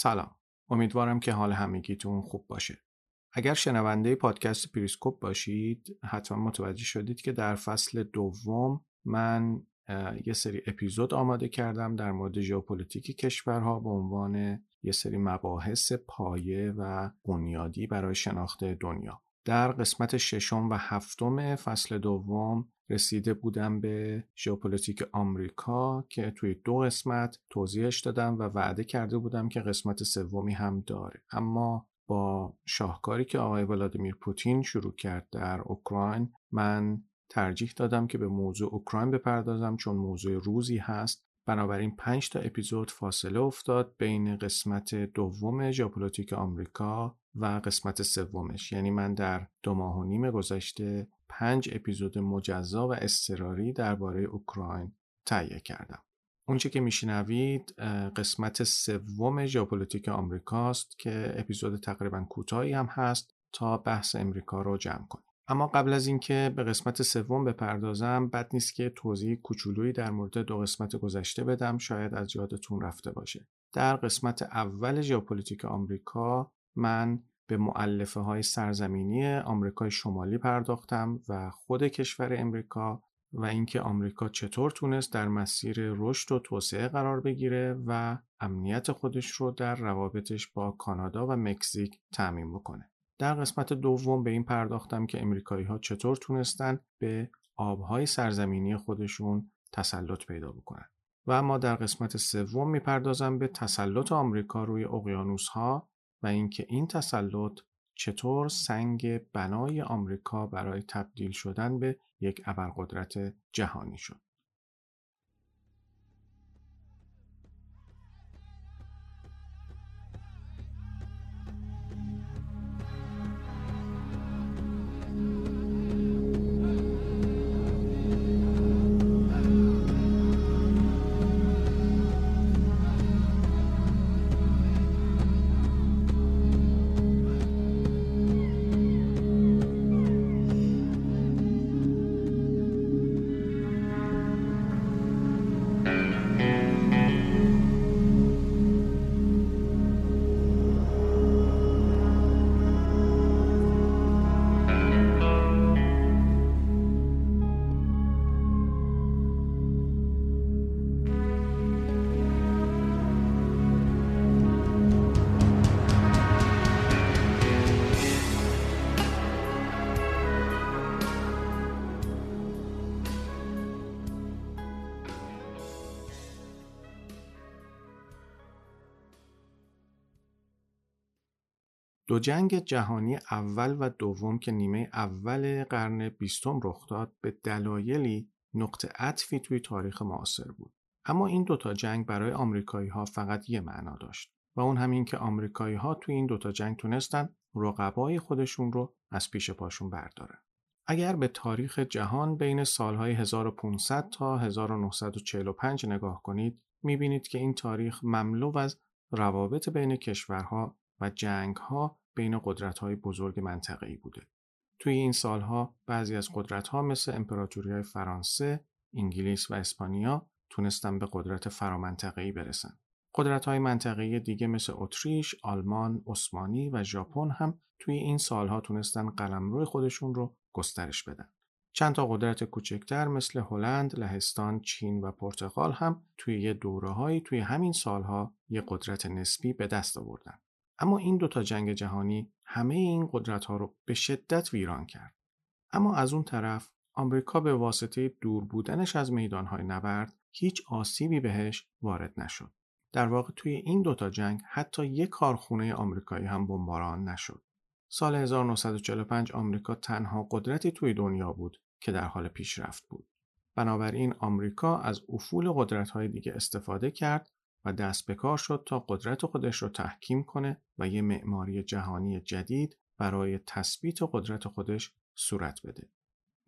سلام. امیدوارم که حال همگیتون خوب باشه. اگر شنونده پادکست پریسکوپ باشید حتما متوجه شدید که در فصل دوم من یه سری اپیزود آماده کردم در مورد ژئوپلیتیک کشورها به عنوان یه سری مباحث پایه و بنیادی برای شناخت دنیا. در قسمت ششم و هفتم فصل دوم رسیده بودم به ژئوپلیتیک آمریکا که توی دو قسمت توضیحش دادم و وعده کرده بودم که قسمت سومی هم داره. اما با شاهکاری که آقای ولادیمیر پوتین شروع کرد در اوکراین من ترجیح دادم که به موضوع اوکراین بپردازم چون موضوع روزی هست. بنابراین 5 تا اپیزود فاصله افتاد بین قسمت دوم ژئوپلیتیک آمریکا و قسمت سومش. یعنی من در دو ماه و نیم گذشته پنج اپیزود مجزا و اضطراری درباره اوکراین تهیه کردم. اونچه که میشنوید قسمت سوم ژئوپلیتیک آمریکاست که اپیزود تقریبا کوتاهی هم هست تا بحث امریکا رو جمع کنیم. اما قبل از اینکه به قسمت سوم بپردازم بد نیست که توضیح کوچولویی در مورد دو قسمت گذشته بدم شاید از یادتون رفته باشه. در قسمت اول ژئوپلیتیک آمریکا من به معلفه های سرزمینی آمریکای شمالی پرداختم و خود کشور امریکا و اینکه آمریکا چطور تونست در مسیر رشد و توسعه قرار بگیره و امنیت خودش رو در روابطش با کانادا و مکزیک تعمین بکنه. در قسمت دوم به این پرداختم که امریکایی ها چطور تونستن به آبهای سرزمینی خودشون تسلط پیدا بکنن. و اما در قسمت سوم می‌پردازم به تسلط آمریکا روی اقیانوس ها و اینکه این تسلط چطور سنگ بنای آمریکا برای تبدیل شدن به یک ابرقدرت جهانی شد. جنگ جهانی اول و دوم که نیمه اول قرن بیستم رخ داد به دلایلی نقطه عطفی توی تاریخ معاصر بود. اما این دوتا جنگ برای آمریکایی ها فقط یه معنا داشت و اون همین که آمریکایی ها توی این دوتا جنگ تونستن رقبای خودشون رو از پیش پاشون بردارن. اگر به تاریخ جهان بین سالهای 1500 تا 1945 نگاه کنید می‌بینید که این تاریخ مملو از روابط بین کشورها و جنگ ها بین قدرت های بزرگ منطقه‌ای بوده. توی این سالها بعضی از قدرت ها مثل امپراتوری های فرانسه، انگلیس و اسپانیا تونستن به قدرت فرامنطقه‌ای برسن. قدرت های منطقه‌ای دیگه مثل اتریش، آلمان، عثمانی و ژاپن هم توی این سالها تونستن قلمرو خودشون رو گسترش بدن. چند تا قدرت کوچکتر مثل هلند، لهستان، چین و پرتغال هم توی یه دوره توی همین سالها یه قدرت نسبی به دست آوردن. اما این دوتا جنگ جهانی همه این قدرت ها رو به شدت ویران کرد. اما از اون طرف آمریکا به واسطه دور بودنش از میدانهای نبرد هیچ آسیبی بهش وارد نشد. در واقع توی این دوتا جنگ حتی یک کارخونه آمریکایی هم بمباران نشد. سال 1945 آمریکا تنها قدرتی توی دنیا بود که در حال پیشرفت بود. بنابراین آمریکا از افول قدرت‌های دیگه استفاده کرد و دست به کار شد تا قدرت خودش رو تحکیم کنه و یه معماری جهانی جدید برای تثبیت قدرت خودش صورت بده.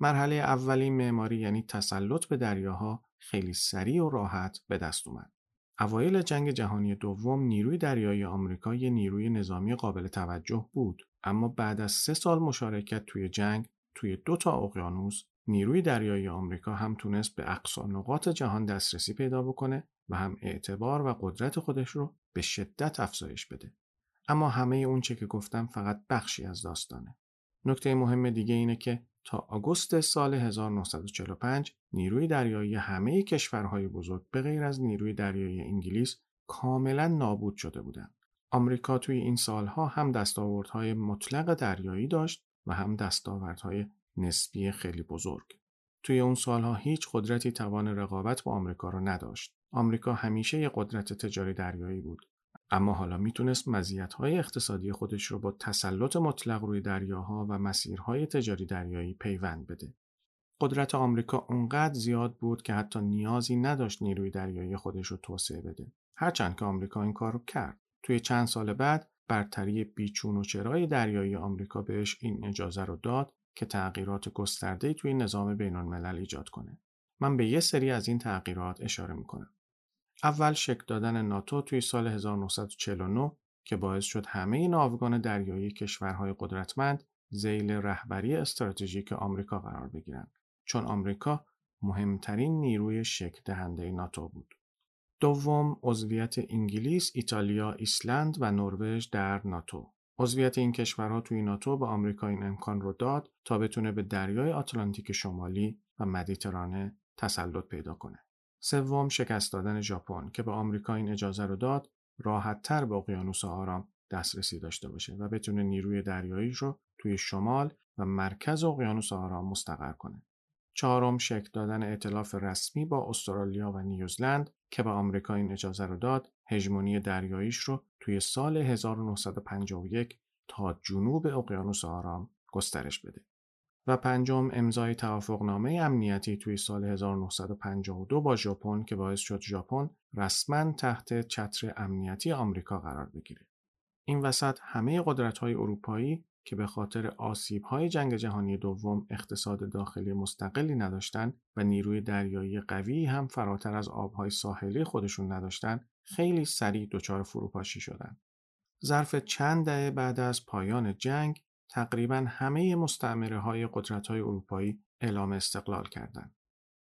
مرحله اولی معماری یعنی تسلط به دریاها خیلی سریع و راحت به دست اومد. اوایل جنگ جهانی دوم نیروی دریایی آمریکا یه نیروی نظامی قابل توجه بود اما بعد از سه سال مشارکت توی جنگ توی دو تا اقیانوس نیروی دریایی آمریکا هم تونست به اقصا نقاط جهان دسترسی پیدا بکنه و هم اعتبار و قدرت خودش رو به شدت افزایش بده. اما همه اون چه که گفتم فقط بخشی از داستانه. نکته مهم دیگه اینه که تا آگوست سال 1945 نیروی دریایی همه کشورهای بزرگ به غیر از نیروی دریایی انگلیس کاملا نابود شده بودند. آمریکا توی این سالها هم دستاوردهای مطلق دریایی داشت و هم دستاوردهای نسبی خیلی بزرگ. توی اون سالها هیچ قدرتی توان رقابت با آمریکا رو نداشت. آمریکا همیشه یه قدرت تجاری دریایی بود. اما حالا می‌تونست مزیت‌های اقتصادی خودش رو با تسلط مطلق روی دریاها و مسیرهای تجاری دریایی پیوند بده. قدرت آمریکا اونقدر زیاد بود که حتی نیازی نداشت نیروی دریایی خودش رو توسعه بده. هرچند که آمریکا این کار رو کرد. توی چند سال بعد برتری بیچون و چرای دریایی آمریکا بهش این اجازه رو داد که تغییرات گسترده توی نظام بین الملل ایجاد کنه. من به یه سری از این تغییرات اشاره می‌کنم. اول شکل دادن ناتو توی سال 1949 که باعث شد همه ناوگان دریایی کشورهای قدرتمند زیل رهبری استراتژیک آمریکا قرار بگیرند چون آمریکا مهمترین نیروی شکل دهنده ناتو بود. دوم عضویت انگلیس، ایتالیا، ایسلند و نروژ در ناتو. عضویت این کشورها توی ناتو به آمریکا این امکان رو داد تا بتونه به دریای آتلانتیک شمالی و مدیترانه تسلط پیدا کنه. سوم شکست دادن ژاپن که به آمریکا این اجازه رو داد راحتتر به اقیانوس آرام دسترسی داشته باشه و بتونه نیروی دریایی رو توی شمال و مرکز اقیانوس آرام مستقر کنه. چهارم شکل دادن ائتلاف رسمی با استرالیا و نیوزلند که به آمریکا این اجازه رو داد هژمونی دریاییش رو توی سال 1951 تا جنوب اقیانوس آرام گسترش بده. و پنجم امضای توافقنامه امنیتی توی سال 1952 با ژاپن که باعث شد ژاپن رسما تحت چتر امنیتی آمریکا قرار بگیره. این وسط همه قدرت‌های اروپایی که به خاطر آسیب‌های جنگ جهانی دوم اقتصاد داخلی مستقلی نداشتند و نیروی دریایی قوی هم فراتر از آبهای ساحلی خودشون نداشتند، خیلی سریع دچار فروپاشی شدند. ظرف چند دهه بعد از پایان جنگ تقریبا همه مستعمره های قدرت های اروپایی اعلام استقلال کردند.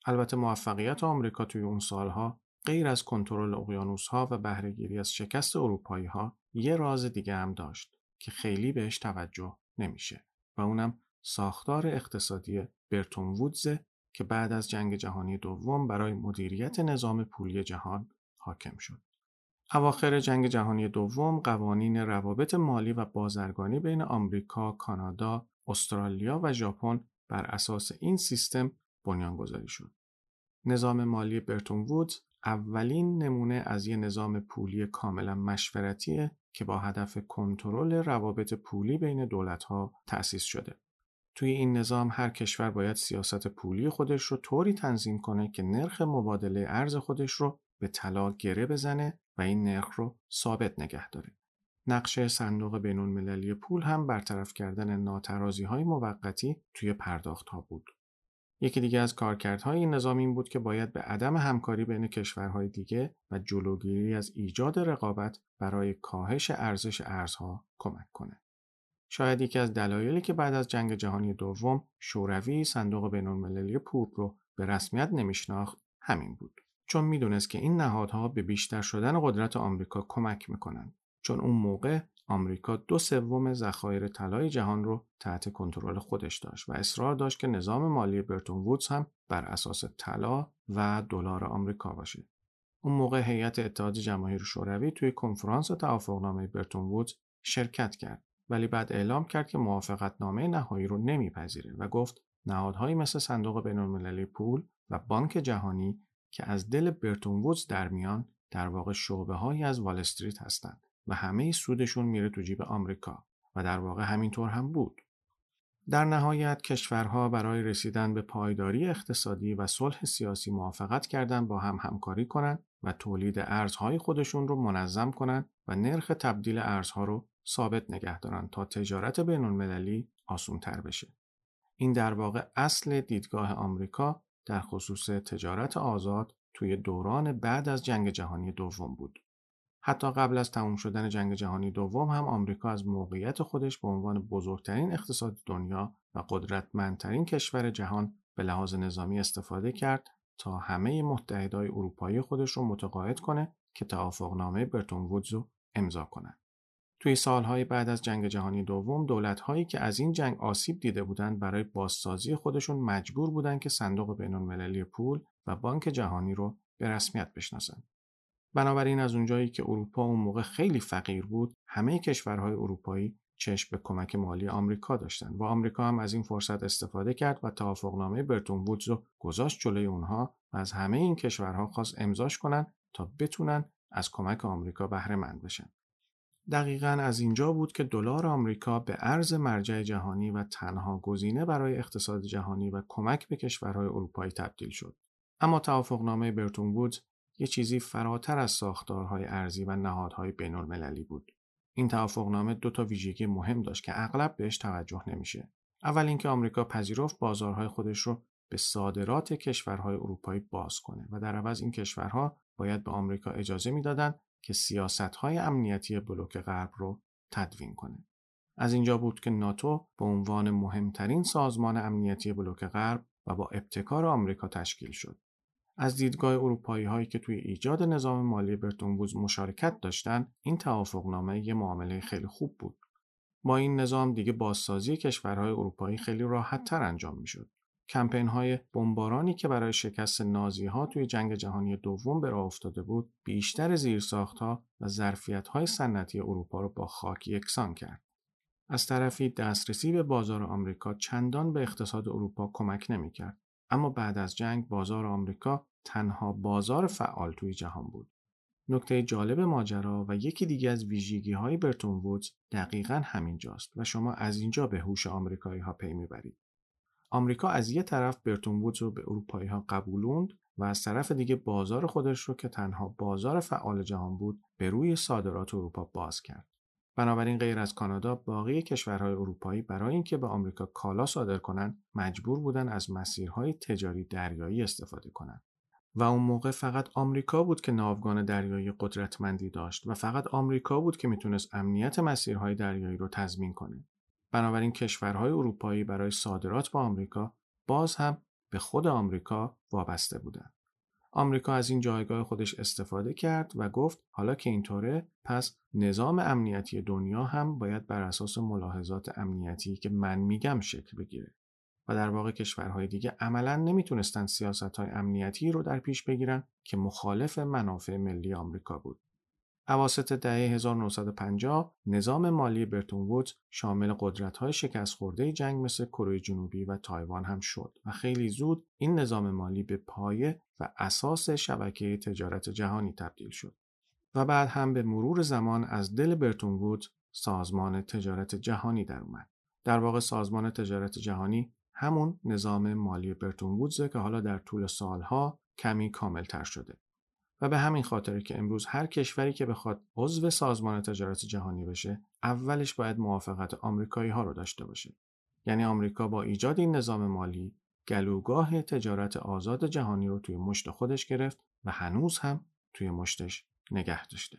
البته موفقیت آمریکا توی اون سالها غیر از کنترل اقیانوس ها و بهرهگیری از شکست اروپایی ها یه راز دیگه هم داشت که خیلی بهش توجه نمیشه و اونم ساختار اقتصادی برتون وودز که بعد از جنگ جهانی دوم برای مدیریت نظام پولی جهان حاکم شد. اواخر جنگ جهانی دوم قوانین روابط مالی و بازرگانی بین آمریکا، کانادا، استرالیا و ژاپن بر اساس این سیستم بنیانگذاری شد. نظام مالی برتون وودز اولین نمونه از یک نظام پولی کاملا مشورتیه که با هدف کنترل روابط پولی بین دولت‌ها تأسیس شده. توی این نظام هر کشور باید سیاست پولی خودش رو طوری تنظیم کنه که نرخ مبادله ارز خودش رو به طلا گره بزنه و این نرخ رو ثابت نگه داره. نقش صندوق بینون مللی پول هم برطرف کردن ناترازی های موقتی توی پرداخت ها بود. یکی دیگه از کارکردهای این نظام این بود که باید به عدم همکاری بین کشورهای دیگه و جلوگیری از ایجاد رقابت برای کاهش ارزش ارزها کمک کنه. شاید یکی از دلایلی که بعد از جنگ جهانی دوم شوروی صندوق بین‌المللی پول رو به رسمیت نمیشناخت همین بود. چون می‌دونست که این نهادها به بیشتر شدن قدرت آمریکا کمک می‌کنند چون اون موقع آمریکا دو سوم ذخایر طلای جهان رو تحت کنترل خودش داشت و اصرار داشت که نظام مالی برتون وودز هم بر اساس طلا و دلار آمریکا باشه. اون موقع هیئت اتحاد جماهیر شوروی توی کنفرانس توافقنامه برتون وودز شرکت کرد ولی بعد اعلام کرد که موافقتنامه نهایی رو نمیپذیره و گفت نهادهایی مثل صندوق بین‌المللی پول و بانک جهانی که از دل برتون وودز در میان در واقع شعبه هایی از وال استریت هستند و همه سودشون میره تو جیب آمریکا و در واقع همینطور هم بود. در نهایت کشورها برای رسیدن به پایداری اقتصادی و صلح سیاسی موافقت کردند با هم همکاری کنند و تولید ارزهای خودشون رو منظم کنند و نرخ تبدیل ارزها رو ثابت نگه دارن تا تجارت بین المللی آسون تر بشه. این در واقع اصل دیدگاه آمریکا در خصوص تجارت آزاد توی دوران بعد از جنگ جهانی دوم بود. حتی قبل از تموم شدن جنگ جهانی دوم هم آمریکا از موقعیت خودش به عنوان بزرگترین اقتصاد دنیا و قدرتمندترین کشور جهان به لحاظ نظامی استفاده کرد تا همه متحدای اروپایی خودش رو متقاعد کنه که توافقنامه برتون وودز رو امضا کنند. توی سالهای بعد از جنگ جهانی دوم دولتهایی که از این جنگ آسیب دیده بودند برای بازسازی خودشون مجبور بودند که صندوق بین‌المللی پول و بانک جهانی رو به رسمیت بشناسند. بنابراین از اونجایی که اروپا اون موقع خیلی فقیر بود، همه کشورهای اروپایی چشم به کمک مالی آمریکا داشتند و آمریکا هم از این فرصت استفاده کرد و توافقنامه برتون وودز رو گذاشت جلوی اونها و از همه این کشورها خواست امضاش کنند تا بتونن از کمک آمریکا بهره مند بشن. دقیقا از اینجا بود که دلار آمریکا به ارز مرجع جهانی و تنها گزینه برای اقتصاد جهانی و کمک به کشورهای اروپایی تبدیل شد. اما توافقنامه برتون وودز یه چیزی فراتر از ساختارهای ارزی و نهادهای بین المللی بود. این توافقنامه دو تا ویژگی مهم داشت که اغلب بهش توجه نمیشه. اول اینکه آمریکا پذیرفت بازارهای خودش رو به صادرات کشورهای اروپایی باز کنه و در عوض این کشورها باید به آمریکا اجازه می‌دادند که سیاستهای امنیتی بلوک غرب رو تدوین کنه. از اینجا بود که ناتو به عنوان مهمترین سازمان امنیتی بلوک غرب و با ابتکار آمریکا تشکیل شد. از دیدگاه اروپایی هایی که توی ایجاد نظام مالی برتون مشارکت داشتند این توافقنامه یه معامله خیلی خوب بود با این نظام دیگه بازسازی کشورهای اروپایی خیلی راحت تر انجام می‌شد کمپین های بمبارانی که برای شکست نازی ها توی جنگ جهانی دوم به راه افتاده بود بیشتر زیرساخت ها و ظرفیت های صنعتی اروپا رو با خاک یکسان کرد از طرفی دسترسی به بازار آمریکا چندان به اقتصاد اروپا کمک نمی‌کرد اما بعد از جنگ بازار آمریکا تنها بازار فعال توی جهان بود. نکته جالب ماجرا و یکی دیگه از ویژگی های برتون وودز دقیقا همینجاست و شما از اینجا به هوش آمریکایی ها پی می‌برید. آمریکا از یه طرف برتون وودز رو به اروپایی ها قبولوند و از طرف دیگه بازار خودش رو که تنها بازار فعال جهان بود به روی صادرات اروپا باز کرد. بنابراین غیر از کانادا باقی کشورهای اروپایی برای اینکه به آمریکا کالا صادر کنند مجبور بودن از مسیرهای تجاری دریایی استفاده کنند و اون موقع فقط آمریکا بود که ناوگان دریایی قدرتمندی داشت و فقط آمریکا بود که می‌تونست امنیت مسیرهای دریایی رو تضمین کنه بنابراین کشورهای اروپایی برای صادرات با آمریکا باز هم به خود آمریکا وابسته بودند آمریکا از این جایگاه خودش استفاده کرد و گفت حالا که اینطوره پس نظام امنیتی دنیا هم باید بر اساس ملاحظات امنیتی که من میگم شکل بگیره و در واقع کشورهای دیگه عملا نمی‌تونستن سیاست های امنیتی رو در پیش بگیرن که مخالف منافع ملی آمریکا بود. اواسط دهه 1950 نظام مالی برتون وودز شامل قدرت‌های شکست خورده جنگ مثل کره جنوبی و تایوان هم شد و خیلی زود این نظام مالی به پایه و اساس شبکه تجارت جهانی تبدیل شد و بعد هم به مرور زمان از دل برتون وودز سازمان تجارت جهانی در اومد. در واقع سازمان تجارت جهانی همون نظام مالی برتون وودزه که حالا در طول سالها کمی کاملتر شده. و به همین خاطر که امروز هر کشوری که بخواد عضو سازمان تجارت جهانی بشه اولش باید موافقت آمریکایی ها رو داشته باشه. یعنی آمریکا با ایجاد این نظام مالی گلوگاه تجارت آزاد جهانی رو توی مشت خودش گرفت و هنوز هم توی مشتش نگه داشته.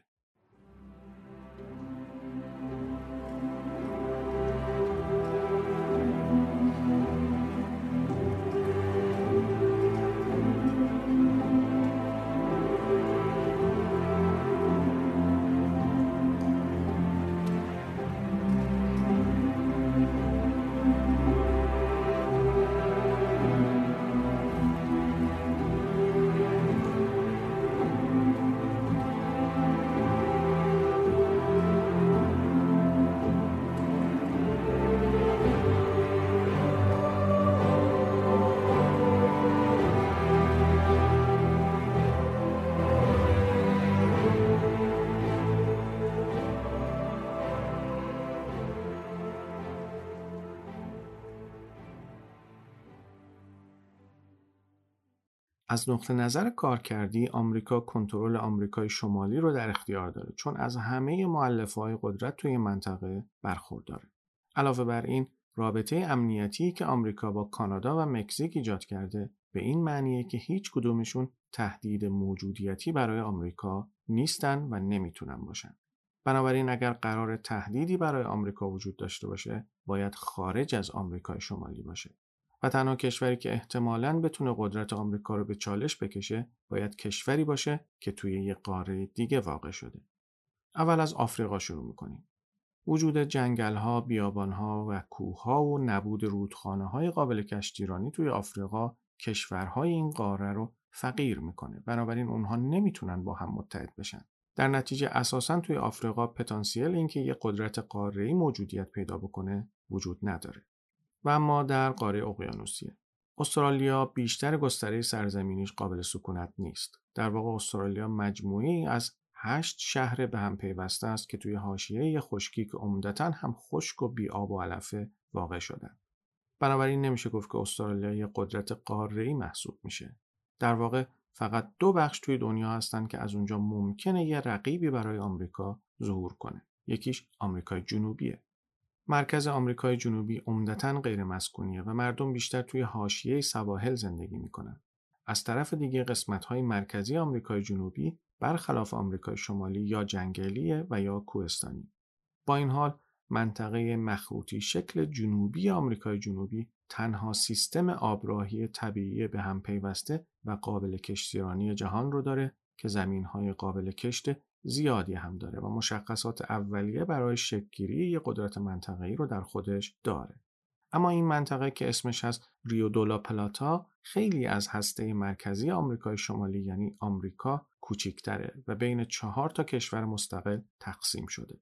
از نقطه نظر کارکردی آمریکا کنترل آمریکای شمالی رو در اختیار داره چون از همه های قدرت توی منطقه برخورداره. علاوه بر این رابطه امنیتی که آمریکا با کانادا و مکزیک ایجاد کرده به این معنیه که هیچ کدومشون تهدید موجودیتی برای آمریکا نیستن و نمی‌تونن باشن. بنابراین اگر قرار تهدیدی برای آمریکا وجود داشته باشه باید خارج از آمریکای شمالی باشه و تنها کشوری که احتمالاً بتونه قدرت آمریکا رو به چالش بکشه باید کشوری باشه که توی یک قاره دیگه واقع شده. اول از آفریقا شروع می‌کنیم. وجود جنگل ها، بیابان ها و کوه ها و نبود رودخانه های قابل کشتیرانی توی آفریقا کشورهای این قاره رو فقیر می‌کنه. بنابراین اونها نمی‌تونن با هم متحد بشن. در نتیجه اساسا توی آفریقا پتانسیل اینکه یک قدرت قاره‌ای موجودیت پیدا بکنه وجود نداره. و اما در قاره اقیانوسیه استرالیا بیشتر گستره سرزمینیش قابل سکونت نیست در واقع استرالیا مجموعی از هشت شهر به هم پیوسته است که توی حاشیه خشکی که عمدتا هم خشک و بی آب و علفه واقع شدن بنابراین نمیشه گفت که استرالیا یک قدرت قاره‌ای محسوب میشه در واقع فقط دو بخش توی دنیا هستن که از اونجا ممکنه یه رقیبی برای آمریکا ظهور کنه. یکیش آمریکای جنوبیه. مرکز آمریکای جنوبی عمدتا غیر مسکونیه و مردم بیشتر توی حاشیه سواحل زندگی می‌کنن. از طرف دیگه قسمت های مرکزی آمریکای جنوبی برخلاف آمریکای شمالی یا جنگلیه و یا کوهستانی. با این حال منطقه مخروطی شکل جنوبی آمریکای جنوبی تنها سیستم آبراهی طبیعی به هم پیوسته و قابل کشتیرانی جهان رو داره که زمین های قابل کشت زیادی هم داره و مشخصات اولیه برای شکلگیری یک قدرت منطقه‌ای رو در خودش داره. اما این منطقه که اسمش از ریو دولا پلاتا خیلی از هسته مرکزی آمریکای شمالی یعنی آمریکا کوچیکتره و بین چهار تا کشور مستقل تقسیم شده.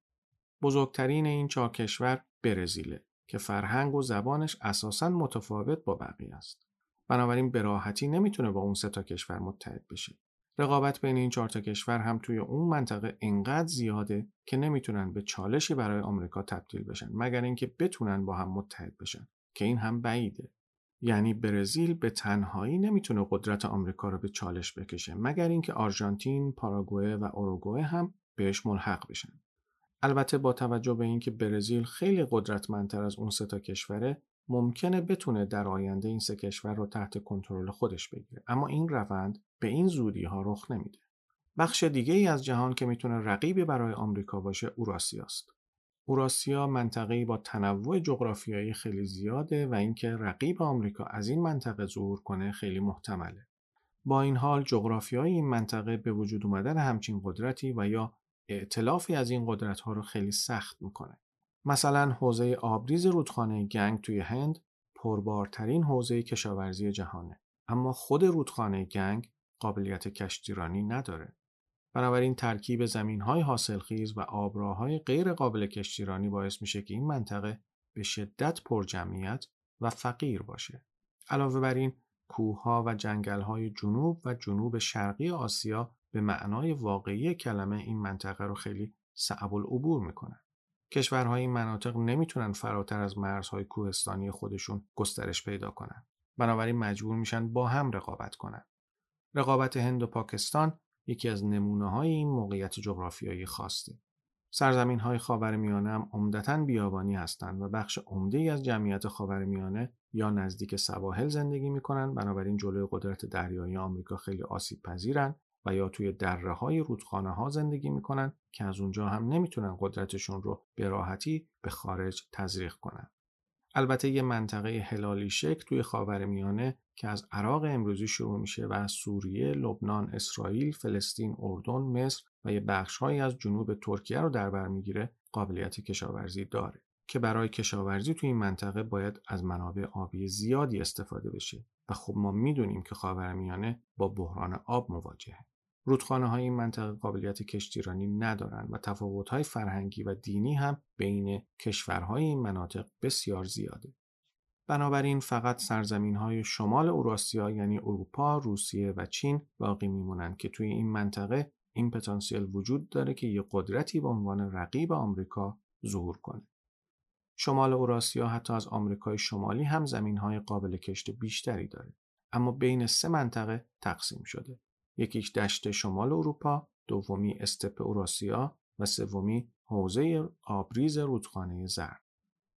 بزرگترین این چهار کشور برزیله که فرهنگ و زبانش اساساً متفاوت با بقیه است. بنابراین به راحتی نمی‌تونه با اون سه تا کشور متحد بشه. رقابت بین این چهار تا کشور هم توی اون منطقه انقدر زیاده که نمی‌تونن به چالشی برای آمریکا تبدیل بشن مگر اینکه بتونن با هم متحد بشن که این هم بعیده. یعنی برزیل به تنهایی نمی‌تونه قدرت آمریکا رو به چالش بکشه مگر اینکه آرژانتین، پاراگوئه و اوروگوئه هم بهش ملحق بشن. البته با توجه به اینکه برزیل خیلی قدرتمندتر از اون سه تا کشوره ممکنه بتونه در آینده این سه کشور رو تحت کنترل خودش بگیره. اما این روند به این زودی ها رخ نمیده. بخش دیگه ای از جهان که می‌تونه رقیبی برای آمریکا باشه اوراسیا است اوراسیا منطقه‌ای با تنوع جغرافیایی خیلی زیاده و اینکه رقیب آمریکا از این منطقه ظهور کنه خیلی محتمله. با این حال جغرافیای این منطقه به وجود اومدن همچین قدرتی و یا ائتلافی از این قدرت ها رو خیلی سخت می‌کنه. مثلا حوزه آبریز رودخانه گنگ توی هند پربارترین حوزه کشاورزی جهانه. اما خود رودخانه گنگ قابلیت کشتیرانی نداره. بنابراین ترکیب زمین های حاصلخیز و آبراهای غیر قابل کشتیرانی باعث میشه که این منطقه به شدت پر جمعیت و فقیر باشه. علاوه بر این کوهها و جنگل های جنوب و جنوب شرقی آسیا به معنای واقعی کلمه این منطقه رو خیلی صعب العبور می‌کنن. کشورهای این مناطق نمی‌تونن فراتر از مرزهای کوهستانی خودشون گسترش پیدا کنن. بنابراین مجبور میشن با هم رقابت کنن. رقابت هند و پاکستان یکی از نمونه های این موقعیت جغرافیایی خاصه. سرزمین های خاورمیانه هم عمدتا بیابانی هستند و بخش عمده ای از جمعیت خاورمیانه یا نزدیک سواحل زندگی می‌کنن بنابراین جلوی قدرت دریایی آمریکا خیلی آسیب پذیرن و یا توی دره های رودخانه ها زندگی می‌کنن که از اونجا هم نمی‌تونن قدرتشون رو به راحتی به خارج تزریق کنن. البته یه منطقه هلالی شکل توی خاورمیانه که از عراق امروزی شروع میشه و از سوریه، لبنان، اسرائیل، فلسطین، اردن، مصر و یه بخشهایی از جنوب ترکیه رو در بر می‌گیره قابلیت کشاورزی داره که برای کشاورزی توی این منطقه باید از منابع آبی زیادی استفاده بشه و خب ما می‌دونیم که خاورمیانه با بحران آب مواجهه رودخانه های این منطقه قابلیت کشتیرانی ندارند و تفاوت های فرهنگی و دینی هم بین کشورهای این مناطق بسیار زیاده. بنابراین فقط سرزمین های شمال اوراسیا یعنی اروپا، روسیه و چین باقی میمونند که توی این منطقه این پتانسیل وجود داره که یه قدرتی به عنوان رقیب آمریکا ظهور کنه. شمال اوراسیا حتی از آمریکای شمالی هم زمین های قابل کشت بیشتری داره. اما بین سه منطقه تقسیم شده. یکیش دشت شمال اروپا، دومی استپ اوراسیا و سومی حوزه آبریز رودخانه زرد.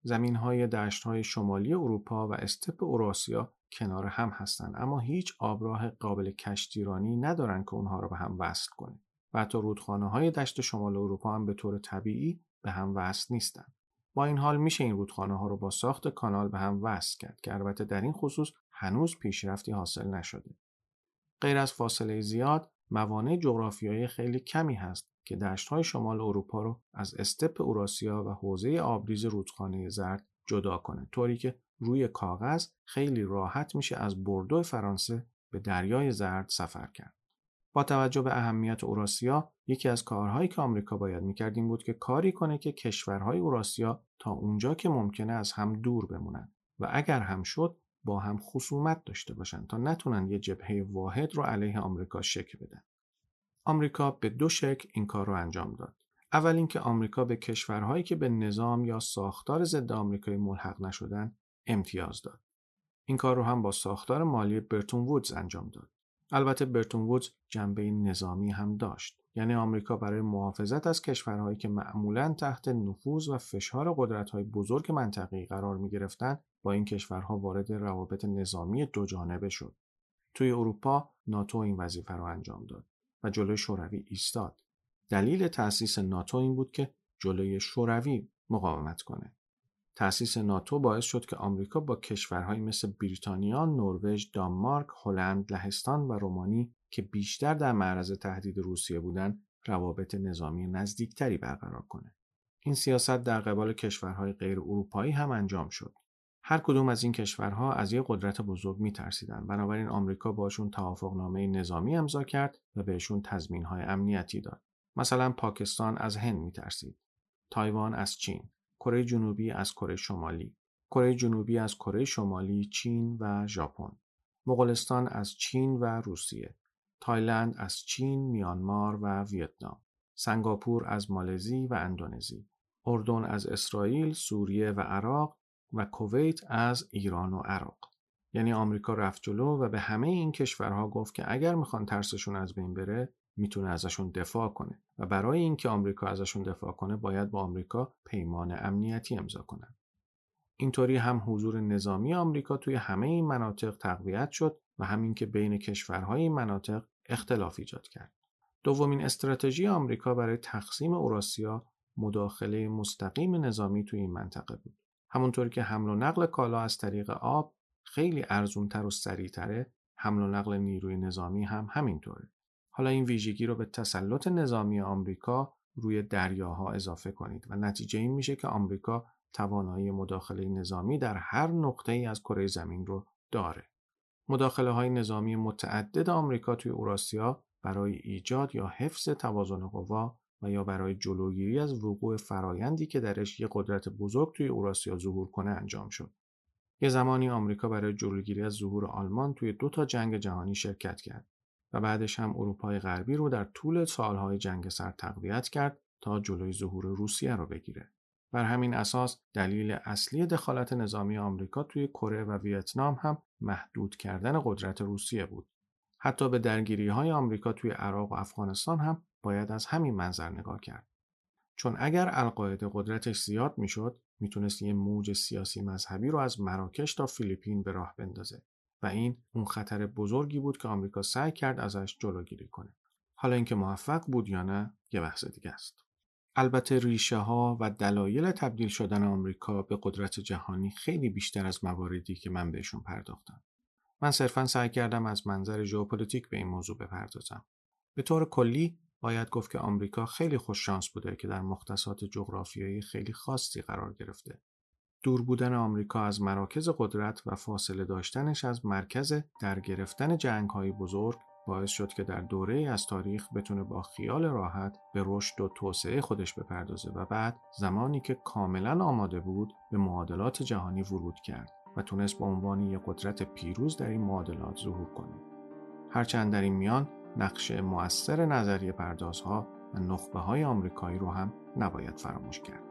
زمین های دشت های شمالی اروپا و استپ اوراسیا کنار هم هستند اما هیچ آبراه قابل کشتیرانی ندارند که اونها را به هم وصل کنه و حتی رودخانه های دشت شمال اروپا هم به طور طبیعی به هم وصل نیستند. با این حال میشه این رودخانه ها رو با ساخت کانال به هم وصل کرد که البته در این خصوص هنوز پیشرفتی حاصل نشده. غیر از فاصله زیاد موانع جغرافیایی خیلی کمی هست که های شمال اروپا رو از استپ اوراسیا و حوزه آبریز رودخانه زرد جدا کنه طوری که روی کاغذ خیلی راحت میشه از بردو فرانسه به دریای زرد سفر کرد. با توجه به اهمیت اوراسیا یکی از کارهایی که آمریکا باید می‌کرد این بود که کاری کنه که کشورهای اوراسیا تا اونجا که ممکنه از هم دور بمونن و اگر هم شد با هم خصومت داشته باشند تا نتونن یه جبهه واحد رو علیه آمریکا شکل بدن. آمریکا به دو شکل این کار رو انجام داد. اول اینکه آمریکا به کشورهایی که به نظام یا ساختار ضد آمریکایی ملحق نشدن امتیاز داد. این کار رو هم با ساختار مالی برتون وودز انجام داد. البته برتون وودز جنبه نظامی هم داشت. یعنی آمریکا برای محافظت از کشورهایی که معمولا تحت نفوذ و فشار قدرت‌های بزرگ منطقی قرار می با این کشورها وارد روابط نظامی دو جانبه شد. توی اروپا ناتو این وظیفه را انجام داد و جلوی شوروی ایستاد. دلیل تأسیس ناتو این بود که جلوی شوروی مقاومت کنه. تأسیس ناتو باعث شد که آمریکا با کشورهایی مثل بریتانیا، نروژ، دانمارک، هلند، لهستان و رومانی که بیشتر در معرض تهدید روسیه بودند، روابط نظامی نزدیکتری برقرار کنه. این سیاست در قبال کشورهای غیر اروپایی هم انجام شد. هر کدوم از این کشورها از یک قدرت بزرگ میترسیدند بنابراین آمریکا باشون توافقنامه نظامی امضا کرد و بهشون تضمینهای امنیتی داد مثلا پاکستان از هند میترسید تایوان از چین کره جنوبی از کره شمالی. کره جنوبی از کره شمالی چین و ژاپن. مغولستان از چین و روسیه. تایلند از چین میانمار و ویتنام. سنگاپور از مالزی و اندونزی. اردن از اسرائیل سوریه و عراق و کویت از ایران و عراق. یعنی آمریکا رفت جلو و به همه این کشورها گفت که اگر می‌خوان ترسشون از بین بره می‌تونه ازشون دفاع کنه و برای اینکه آمریکا ازشون دفاع کنه باید با آمریکا پیمان امنیتی امضا کنن. اینطوری هم حضور نظامی آمریکا توی همه این مناطق تقویت شد و همین که بین کشورهای این مناطق اختلاف ایجاد کرد. دومین استراتژی آمریکا برای تقسیم اوراسیا مداخله مستقیم نظامی توی این منطقه بود. همونطوری که حمل و نقل کالا از طریق آب خیلی ارزونتر و سریعتره حمل و نقل نیروی نظامی هم همینطوره. حالا این ویژگی رو به تسلط نظامی آمریکا روی دریاها اضافه کنید و نتیجه این میشه که آمریکا توانایی مداخله نظامی در هر نقطه ای از کره زمین رو داره. مداخله های نظامی متعدد آمریکا توی اوراسیا برای ایجاد یا حفظ توازن قوا و یا برای جلوگیری از وقوع فرایندی که درش یک قدرت بزرگ توی اوراسیا ظهور کنه انجام شد. یه زمانی آمریکا برای جلوگیری از ظهور آلمان توی دو تا جنگ جهانی شرکت کرد و بعدش هم اروپای غربی رو در طول سالهای جنگ سر تقویت کرد تا جلوی ظهور روسیه رو بگیره. بر همین اساس دلیل اصلی دخالت نظامی آمریکا توی کره و ویتنام هم محدود کردن قدرت روسیه بود. حتی به درگیری های آمریکا توی عراق و افغانستان هم باید از همین منظر نگاه کرد. چون اگر القاعده قدرتش زیاد می‌شد می‌تونست یه موج سیاسی مذهبی رو از مراکش تا فیلیپین به راه بندازه و این اون خطر بزرگی بود که آمریکا سعی کرد ازش جلوگیری کنه. حالا اینکه موفق بود یا نه یه بحث دیگه است. البته ریشه ها و دلایل تبدیل شدن آمریکا به قدرت جهانی خیلی بیشتر از مواردی که من بهشون پرداختم. من صرفا سعی کردم از منظر ژئوپلیتیک به این موضوع بپردازم. به طور کلی باید گفت که آمریکا خیلی خوش شانس بوده که در مختصات جغرافیایی خیلی خاصی قرار گرفته. دور بودن آمریکا از مراکز قدرت و فاصله داشتنش از مرکز در گرفتن جنگ های بزرگ باعث شد که در دوره از تاریخ بتونه با خیال راحت به رشد و توسعه خودش بپردازه و بعد زمانی که کاملا آماده بود به معادلات جهانی ورود کرد و تونست به عنوان یک قدرت پیروز در این معادلات ظهور کنه. هرچند در این میان نقش مؤثر نظریه پردازها و نخبه های آمریکایی رو هم نباید فراموش کرد.